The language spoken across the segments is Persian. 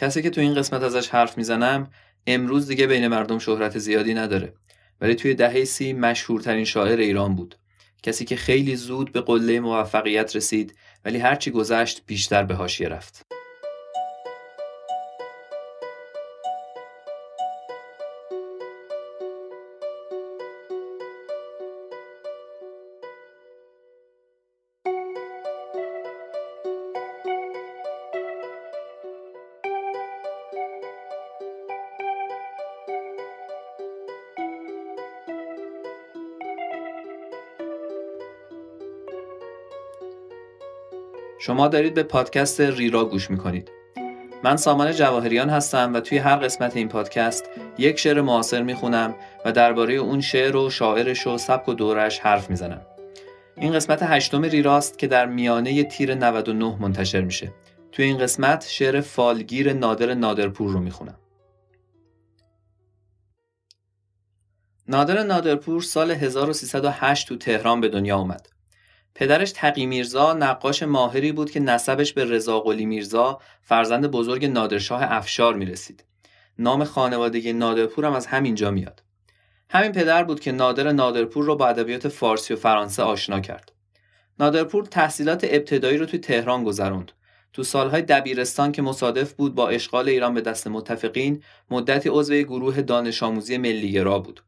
کسی که تو این قسمت ازش حرف می‌زنم امروز دیگه بین مردم شهرت زیادی نداره. ولی توی دهه سی مشهورترین شاعر ایران بود. کسی که خیلی زود به قله موفقیت رسید ولی هرچی گذشت بیشتر به حاشیه رفت. شما دارید به پادکست ریرا گوش می‌کنید. من سامان جواهریان هستم و توی هر قسمت این پادکست یک شعر معاصر می‌خونم و درباره اون شعر و شاعرش و سبک و دورش حرف می‌زنم. این قسمت هشتم ریراست که در میانه تیر 99 منتشر میشه. توی این قسمت شعر فالگیر نادر نادرپور رو می‌خونم. نادر نادرپور سال 1308 تو تهران به دنیا اومد. پدرش تقی میرزا نقاش ماهری بود که نسبش به رضا قلی میرزا فرزند بزرگ نادرشاه افشار می رسید. نام خانوادگی نادرپور هم از همینجا میاد. همین پدر بود که نادر نادرپور رو با ادبیات فارسی و فرانسه آشنا کرد. نادرپور تحصیلات ابتدایی رو توی تهران گذروند. تو سالهای دبیرستان که مصادف بود با اشغال ایران به دست متفقین مدتی عضو گروه دانش آموزی ملیگرا بود.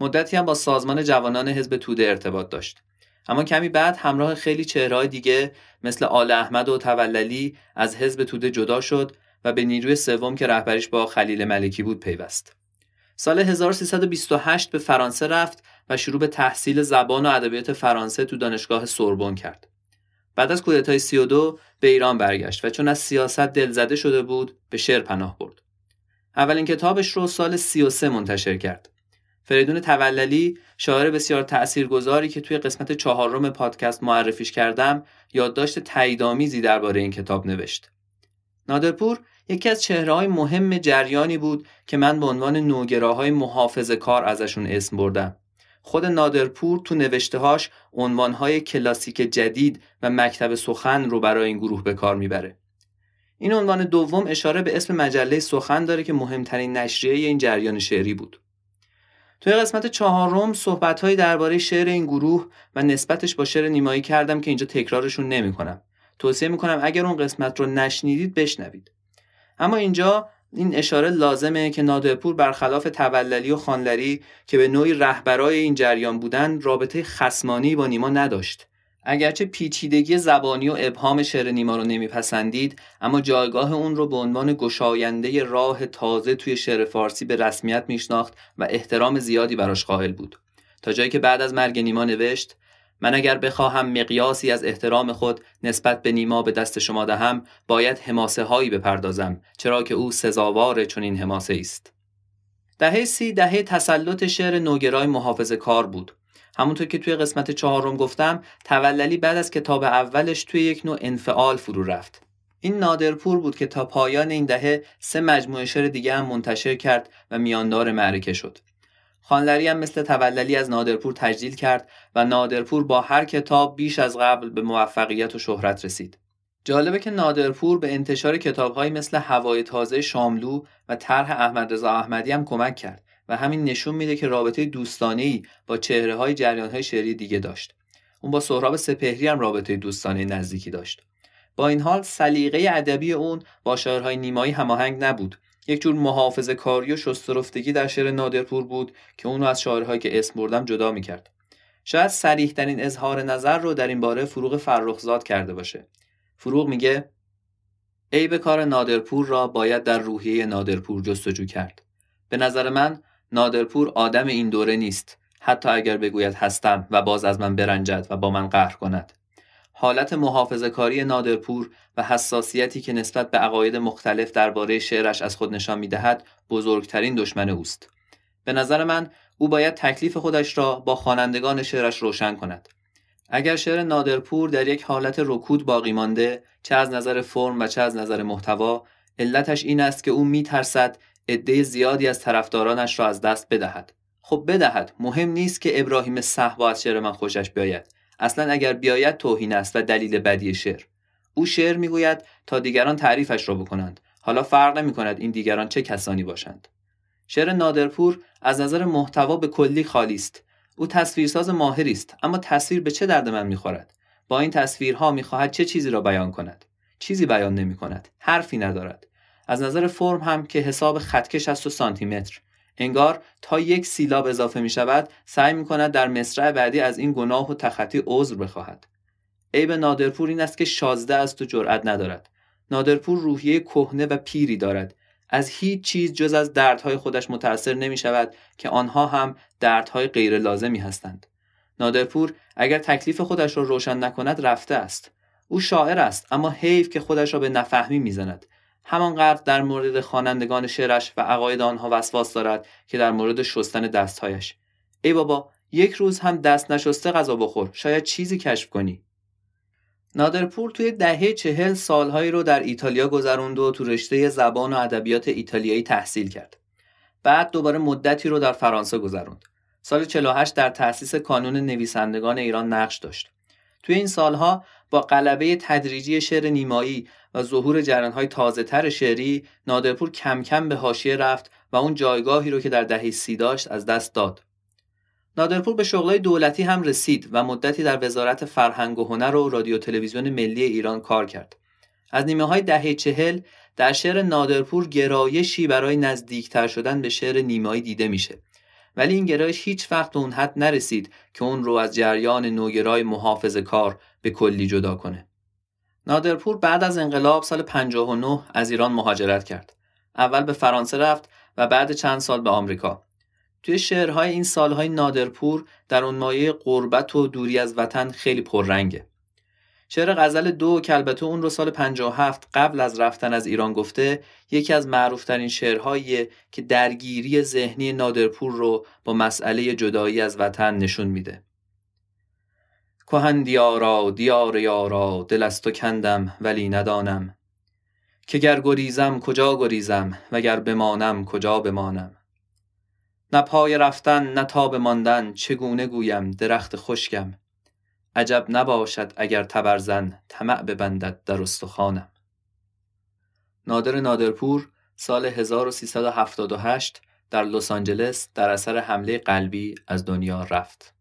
مدتی هم با سازمان جوانان حزب توده ارتباط داشت. اما کمی بعد همراه خیلی چهرهای دیگه مثل آل احمد و توللی از حزب توده جدا شد و به نیروی سوم که رهبریش با خلیل ملکی بود پیوست. سال 1328 به فرانسه رفت و شروع به تحصیل زبان و ادبیات فرانسه تو دانشگاه سوربن کرد. بعد از کودتای 32 به ایران برگشت و چون از سیاست دلزده شده بود به شعر پناه برد. اولین کتابش رو سال 33 منتشر کرد. فریدون توللی شاعر بسیار تاثیرگذاری که توی قسمت چهارم پادکست معرفیش کردم یادداشت تاییدآمیزی درباره این کتاب نوشت. نادرپور یکی از چهرههای مهم جریانی بود که من به عنوان نوگراهای محافظ کار ازشون اسم بردم. خود نادرپور تو نوشتهاش عنوانهای کلاسیک جدید و مکتب سخن رو برای این گروه به کار می‌بره. این عنوان دوم اشاره به اسم مجله سخن داره که مهمترین نشریه این جریان شعری بود. توی قسمت چهارم صحبتهایی درباره شعر این گروه و نسبتش با شعر نیمایی کردم که اینجا تکرارشون نمی‌کنم. توصیه می‌کنم اگر اون قسمت رو نشنیدید بشنوید. اما اینجا این اشاره لازمه که نادرپور برخلاف توللی و خانلری که به نوعی رهبرای این جریان بودن رابطه خسمانی با نیما نداشت. اگرچه پیچیدگی زبانی و ابهام شعر نیما رو نمیپسندید اما جایگاه اون رو به عنوان گشاینده راه تازه توی شعر فارسی به رسمیت میشناخت و احترام زیادی براش قائل بود. تا جایی که بعد از مرگ نیما نوشت من اگر بخواهم مقیاسی از احترام خود نسبت به نیما به دست شما دهم باید حماسه هایی بپردازم چرا که او سزاوار چون این حماسه است. دهه سی دهه تسلط شعر نوگرای محافظ کار بود. همونطور که توی قسمت چهارم گفتم توللی بعد از کتاب اولش توی یک نوع انفعال فرو رفت. این نادرپور بود که تا پایان این دهه سه مجموعه شعر دیگه هم منتشر کرد و میاندار معرکه شد. خانلری هم مثل توللی از نادرپور تجلیل کرد و نادرپور با هر کتاب بیش از قبل به موفقیت و شهرت رسید. جالبه که نادرپور به انتشار کتابهایی مثل هوای تازه شاملو و طرح احمد رضا احمدی هم کمک کرد. و همین نشون میده که رابطه دوستانه ای با چهره های جریان های شعری دیگه داشت. اون با سهراب سپهری هم رابطه دوستانه نزدیکی داشت. با این حال سلیقه ادبی اون با شعرهای نیمایی هماهنگ نبود. یک جور محافظه کاری و شسترفتگی در شعر نادرپور بود که اونو از شاعرهایی که اسم بردم جدا می‌کرد. شاید سریح ترین اظهار نظر رو در این باره فروغ فرخزاد کرده باشه. فروغ میگه ای به کار نادرپور را باید در روحیه نادرپور جستجو کرد. به نظر من نادرپور آدم این دوره نیست. حتی اگر بگوید هستم و باز از من برنجد و با من قهر کند. حالت محافظه کاری نادرپور و حساسیتی که نسبت به عقاید مختلف درباره شعرش از خود نشان می‌دهد بزرگترین دشمن اوست. به نظر من او باید تکلیف خودش را با خوانندگان شعرش روشن کند. اگر شعر نادرپور در یک حالت رکود باقی مانده چه از نظر فرم و چه از نظر محتوا علتش این است که او میترسد عده زیادی از طرفدارانش را از دست بدهد. خب بدهد. مهم نیست که ابراهیم صحبا از شعر من خوشش بیاید. اصلا اگر بیاید توهین است و دلیل بدی شعر. او شعر می‌گوید تا دیگران تعریفش را بکنند. حالا فرق نمی کند این دیگران چه کسانی باشند. شعر نادرپور از نظر محتوا به کلی خالی است. او تصویرساز ماهری است اما تصویر به چه درد من می‌خورد؟ با این تصویرها می‌خواهد چه چیزی را بیان کند؟ چیزی بیان نمی کند حرفی ندارد. از نظر فرم هم که حساب خطکش است و سانتی متر انگار تا یک سیلاب اضافه می شود سعی می کند در مصرع بعدی از این گناه و تخطی عذر بخواهد. عیب نادرپور این است که شازده است و جرأت ندارد. نادرپور روحیه کهنه و پیری دارد. از هیچ چیز جز از دردهای خودش متأثر نمی شود که آنها هم دردهای غیر لازمی هستند. نادرپور اگر تکلیف خودش را روشن نکند رفته است. او شاعر است اما حیف که خودش را به نفهمی می‌زند. همانقدر در مورد خوانندگان شعرش و عقاید آنها وسواس دارد که در مورد شستن دستهایش ای بابا یک روز هم دست نشسته غذا بخور شاید چیزی کشف کنی نادرپور توی دهه چهل سالهایی رو در ایتالیا گذروند و تو رشته زبان و ادبیات ایتالیایی تحصیل کرد. بعد دوباره مدتی رو در فرانسه گذروند. سال 48 در تأسیس کانون نویسندگان ایران نقش داشت. توی این سالها با قلبه تدریجی شعر نیمایی و ظهور جرانهای تازه تر شعری نادرپور کم کم به حاشیه رفت و اون جایگاهی رو که در دهه سی داشت از دست داد. نادرپور به شغلای دولتی هم رسید و مدتی در وزارت فرهنگ و هنر و رادیو تلویزیون ملی ایران کار کرد. از نیمه های دهه چهل در شعر نادرپور گرایشی برای نزدیکتر شدن به شعر نیمایی دیده میشه. ولی این گرایش هیچ وقت اون حد نرسید که اون رو از جریان نوگرای محافظ کار به کلی جدا کنه. نادرپور بعد از انقلاب سال 59 از ایران مهاجرت کرد. اول به فرانسه رفت و بعد چند سال به آمریکا. توی شعرهای این سالهای نادرپور در اون مایه قربت و دوری از وطن خیلی پررنگه. شعر غزل دو که البته اون رو سال 57 قبل از رفتن از ایران گفته یکی از معروفترین شعرهاییه که درگیری ذهنی نادرپور رو با مسئله جدایی از وطن نشون میده. کهن دیارا دیار یارا دل از تو کندم ولی ندانم. که گر گریزم کجا گریزم وگر بمانم کجا بمانم. نه پای رفتن نه تاب ماندن چگونه گویم درخت خشکم. عجب نباشد اگر تبرزن طمع ببندد در استخوانم. نادر نادرپور سال 1378 در لس آنجلس در اثر حمله قلبی از دنیا رفت.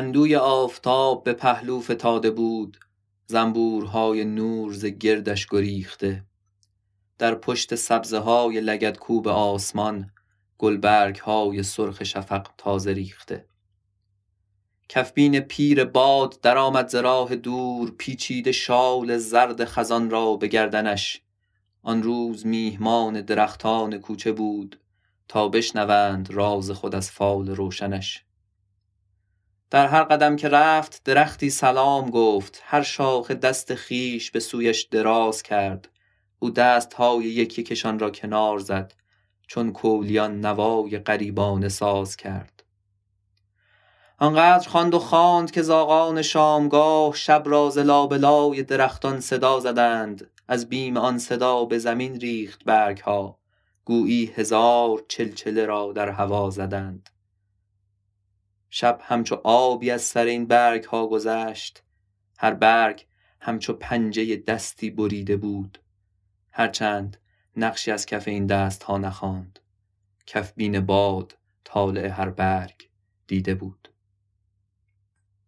کندوی آفتاب به پهلو فتاده بود زنبورهای نور ز گردش گریخته. در پشت سبزه های لگد کوب آسمان گلبرگ های سرخ شفق تازه ریخته. کفبین پیر باد درآمد ز راه دور پیچید شال زرد خزان را به گردنش. آن روز میهمان درختان کوچه بود تا بشنوند راز خود از فال روشنش. در هر قدم که رفت درختی سلام گفت. هر شاخ دست خیش به سویش دراز کرد. او دست های یکی کشان را کنار زد چون کولیان نوای غریبانه ساز کرد. آنقدر خواند و خواند که زاغان شامگاه شب را ز لابلای درختان صدا زدند. از بیم آن صدا به زمین ریخت برگ ها گویی هزار چلچله را در هوا زدند. شب همچو آبی از سر این برگ ها گذشت. هر برگ همچو پنجه دستی بریده بود. هرچند نقشی از کف این دست ها نخواند. کف بین باد طالع هر برگ دیده بود.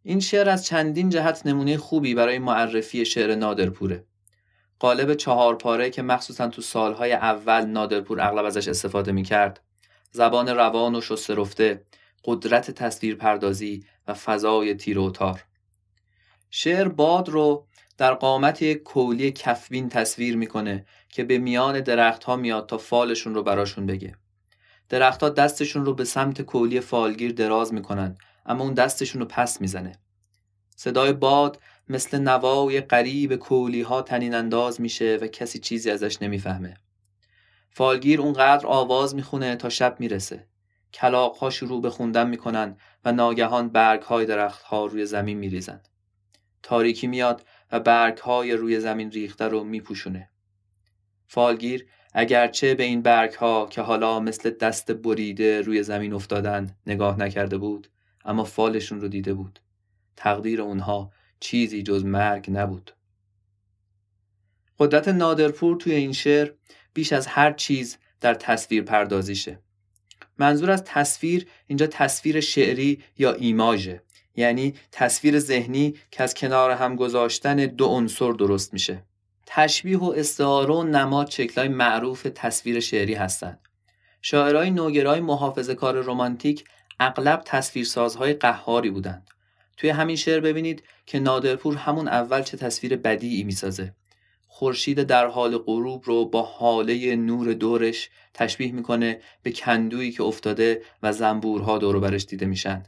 این شعر از چندین جهت نمونه خوبی برای معرفی شعر نادرپوره. قالب چهار پاره که مخصوصا تو سالهای اول نادرپور اغلب ازش استفاده می کرد زبان روان و شسته رفته قدرت تصویر پردازی و فضای تیر و تار. شعر باد رو در قامت یک کولی کفبین تصویر می‌کنه که به میان درختها میاد تا فالشون رو براشون بگه. درختها دستشون رو به سمت کولی فالگیر دراز می‌کنن اما اون دستشون رو پس می‌زنه. صدای باد مثل نوای قریب کولی ها تنین انداز میشه و کسی چیزی ازش نمی‌فهمه. فالگیر اونقدر آواز می‌خونه تا شب می‌رسه. کلاق ها شروع به خوندن می‌کنن و ناگهان برگ های درخت ها روی زمین میریزند. تاریکی میاد و برگ های روی زمین ریخته رو میپوشونه. فالگیر اگرچه به این برگ ها که حالا مثل دست بریده روی زمین افتادن نگاه نکرده بود اما فالشون رو دیده بود. تقدیر اونها چیزی جز مرگ نبود. قدرت نادرپور توی این شعر بیش از هر چیز در تصویر پردازیشه. منظور از تصویر اینجا تصویر شعری یا ایماژه. یعنی تصویر ذهنی که از کنار هم گذاشتن دو عنصر درست میشه. تشبیه و استعاره و نماد شکلهای معروف تصویر شعری هستند. شاعرای نوگرای محافظ کار رومانتیک اغلب تصویرسازهای قهاری بودند. توی همین شعر ببینید که نادرپور همون اول چه تصویر بدیعی می‌سازه. خورشید در حال غروب رو با حاله نور دورش تشبیه می‌کنه به کندویی که افتاده و زنبورها دور برش دیده میشن.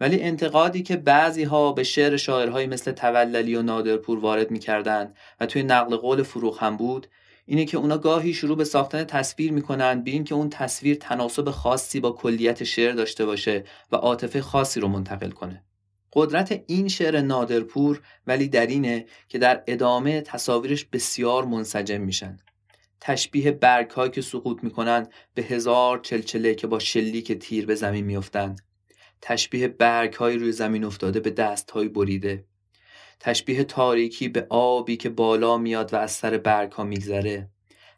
ولی انتقادی که بعضی ها به شعر شاعرهایی مثل توللی و نادرپور وارد می‌کردند و توی نقل قول فروغ هم بود اینه که اونا گاهی شروع به ساختن تصویر می‌کنن به اینکه اون تصویر تناسب خاصی با کلیت شعر داشته باشه و عاطفه خاصی رو منتقل کنه. قدرت این شعر نادرپور ولی در اینه که در ادامه تصاویرش بسیار منسجم میشن. تشبیه برگ که سقوط می‌کنن به هزار چلچله که با شلیک تیر به زمین میافتند تشبیه برگ های روی زمین افتاده به دست های بریده. تشبیه تاریکی به آبی که بالا میاد و از سر برگ ها میگذره.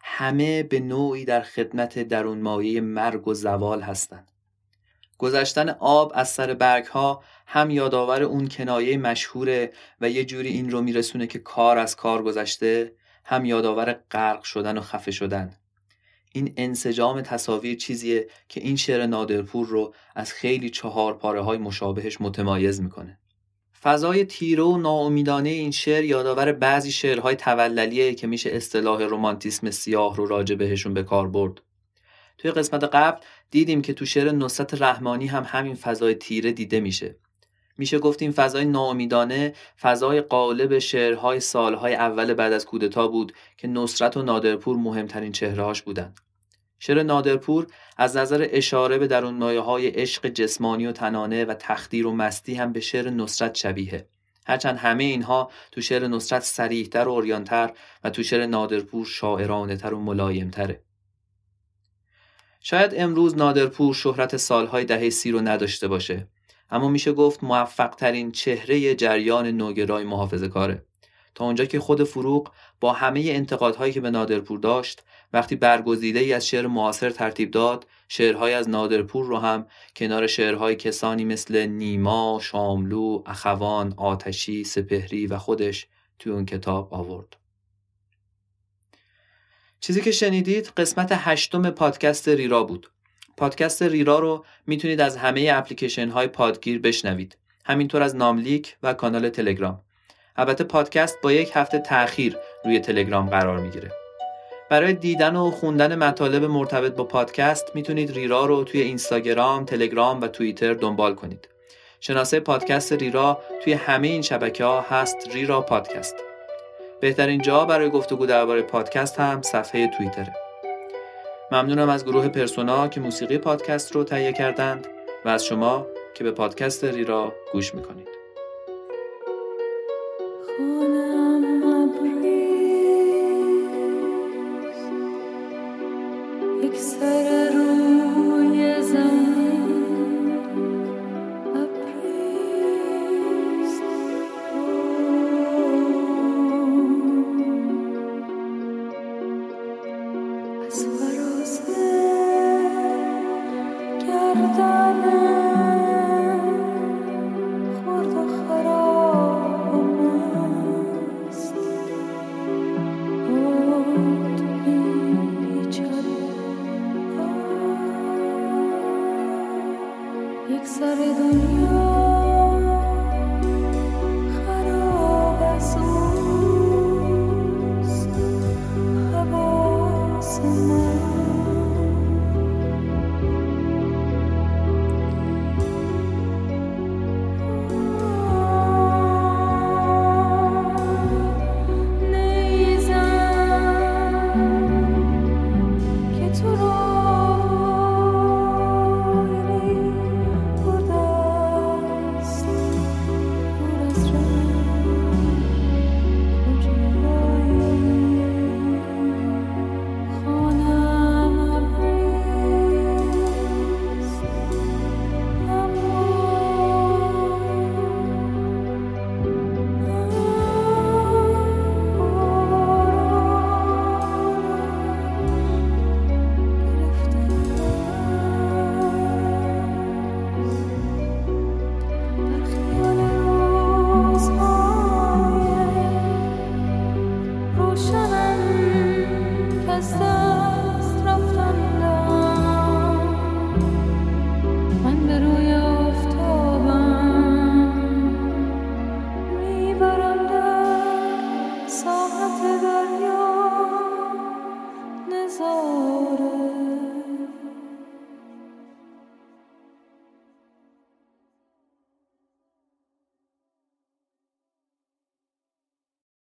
همه به نوعی در خدمت درون مایه مرگ و زوال هستند گذشتن آب از سر برگ ها هم یادآور اون کنایه مشهوره و یه جوری این رو میرسونه که کار از کار گذشته هم یادآور غرق شدن و خفه شدن. این انسجام تصاویر چیزیه که این شعر نادرپور رو از خیلی چهار پاره های مشابهش متمایز می‌کنه. فضای تیره و ناامیدانه این شعر یادآور بعضی شعرهای توللیه که میشه اصطلاح رومانتیسم سیاه رو راجع بهشون به کار برد. توی قسمت قبل دیدیم که تو شعر نصرت رحمانی هم همین فضای تیره دیده میشه. میشه گفت این فضای ناامیدانه فضای قالب شعرهای سالهای اول بعد از کودتا بود که نصرت و نادرپور مهمترین چهرهاش بودند شعر نادرپور از نظر اشاره به درون مایه های عشق جسمانی و تنانه و تخدیر و مستی هم به شعر نصرت شبیه هرچند همه اینها تو شعر نصرت سریحتر و اوریانتر و تو شعر نادرپور شاعرانه تر و ملایمتره. شاید امروز نادرپور شهرت سالهای دهه سی رو نداشته باشه اما میشه گفت موفق ترین چهره جریان نوگرای محافظه کاره تا اونجا که خود فروغ با همه انتقادهایی که به نادرپور داشت وقتی برگزیده ای از شعر معاصر ترتیب داد شعرهای از نادرپور رو هم کنار شعرهای کسانی مثل نیما، شاملو، اخوان، آتشی، سپهری و خودش توی اون کتاب آورد. چیزی که شنیدید قسمت هشتم پادکست ریرا بود. پادکست ریرا رو می‌تونید از همه اپلیکیشن های پادگیر بشنوید. همینطور از ناملیک و کانال تلگرام. البته پادکست با یک هفته تأخیر روی تلگرام قرار می‌گیره. برای دیدن و خوندن مطالب مرتبط با پادکست می‌تونید ریرا رو توی اینستاگرام، تلگرام و توییتر دنبال کنید. شناسه پادکست ریرا توی همه این شبکه ها هست ریرا پادکست. بهترین جا برای گفتگو درباره پادکست هم صفحه توییتره. ممنونم از گروه پرسونا که موسیقی پادکست رو تهیه کردند و از شما که به پادکست ریرا گوش می‌کنید. شوم که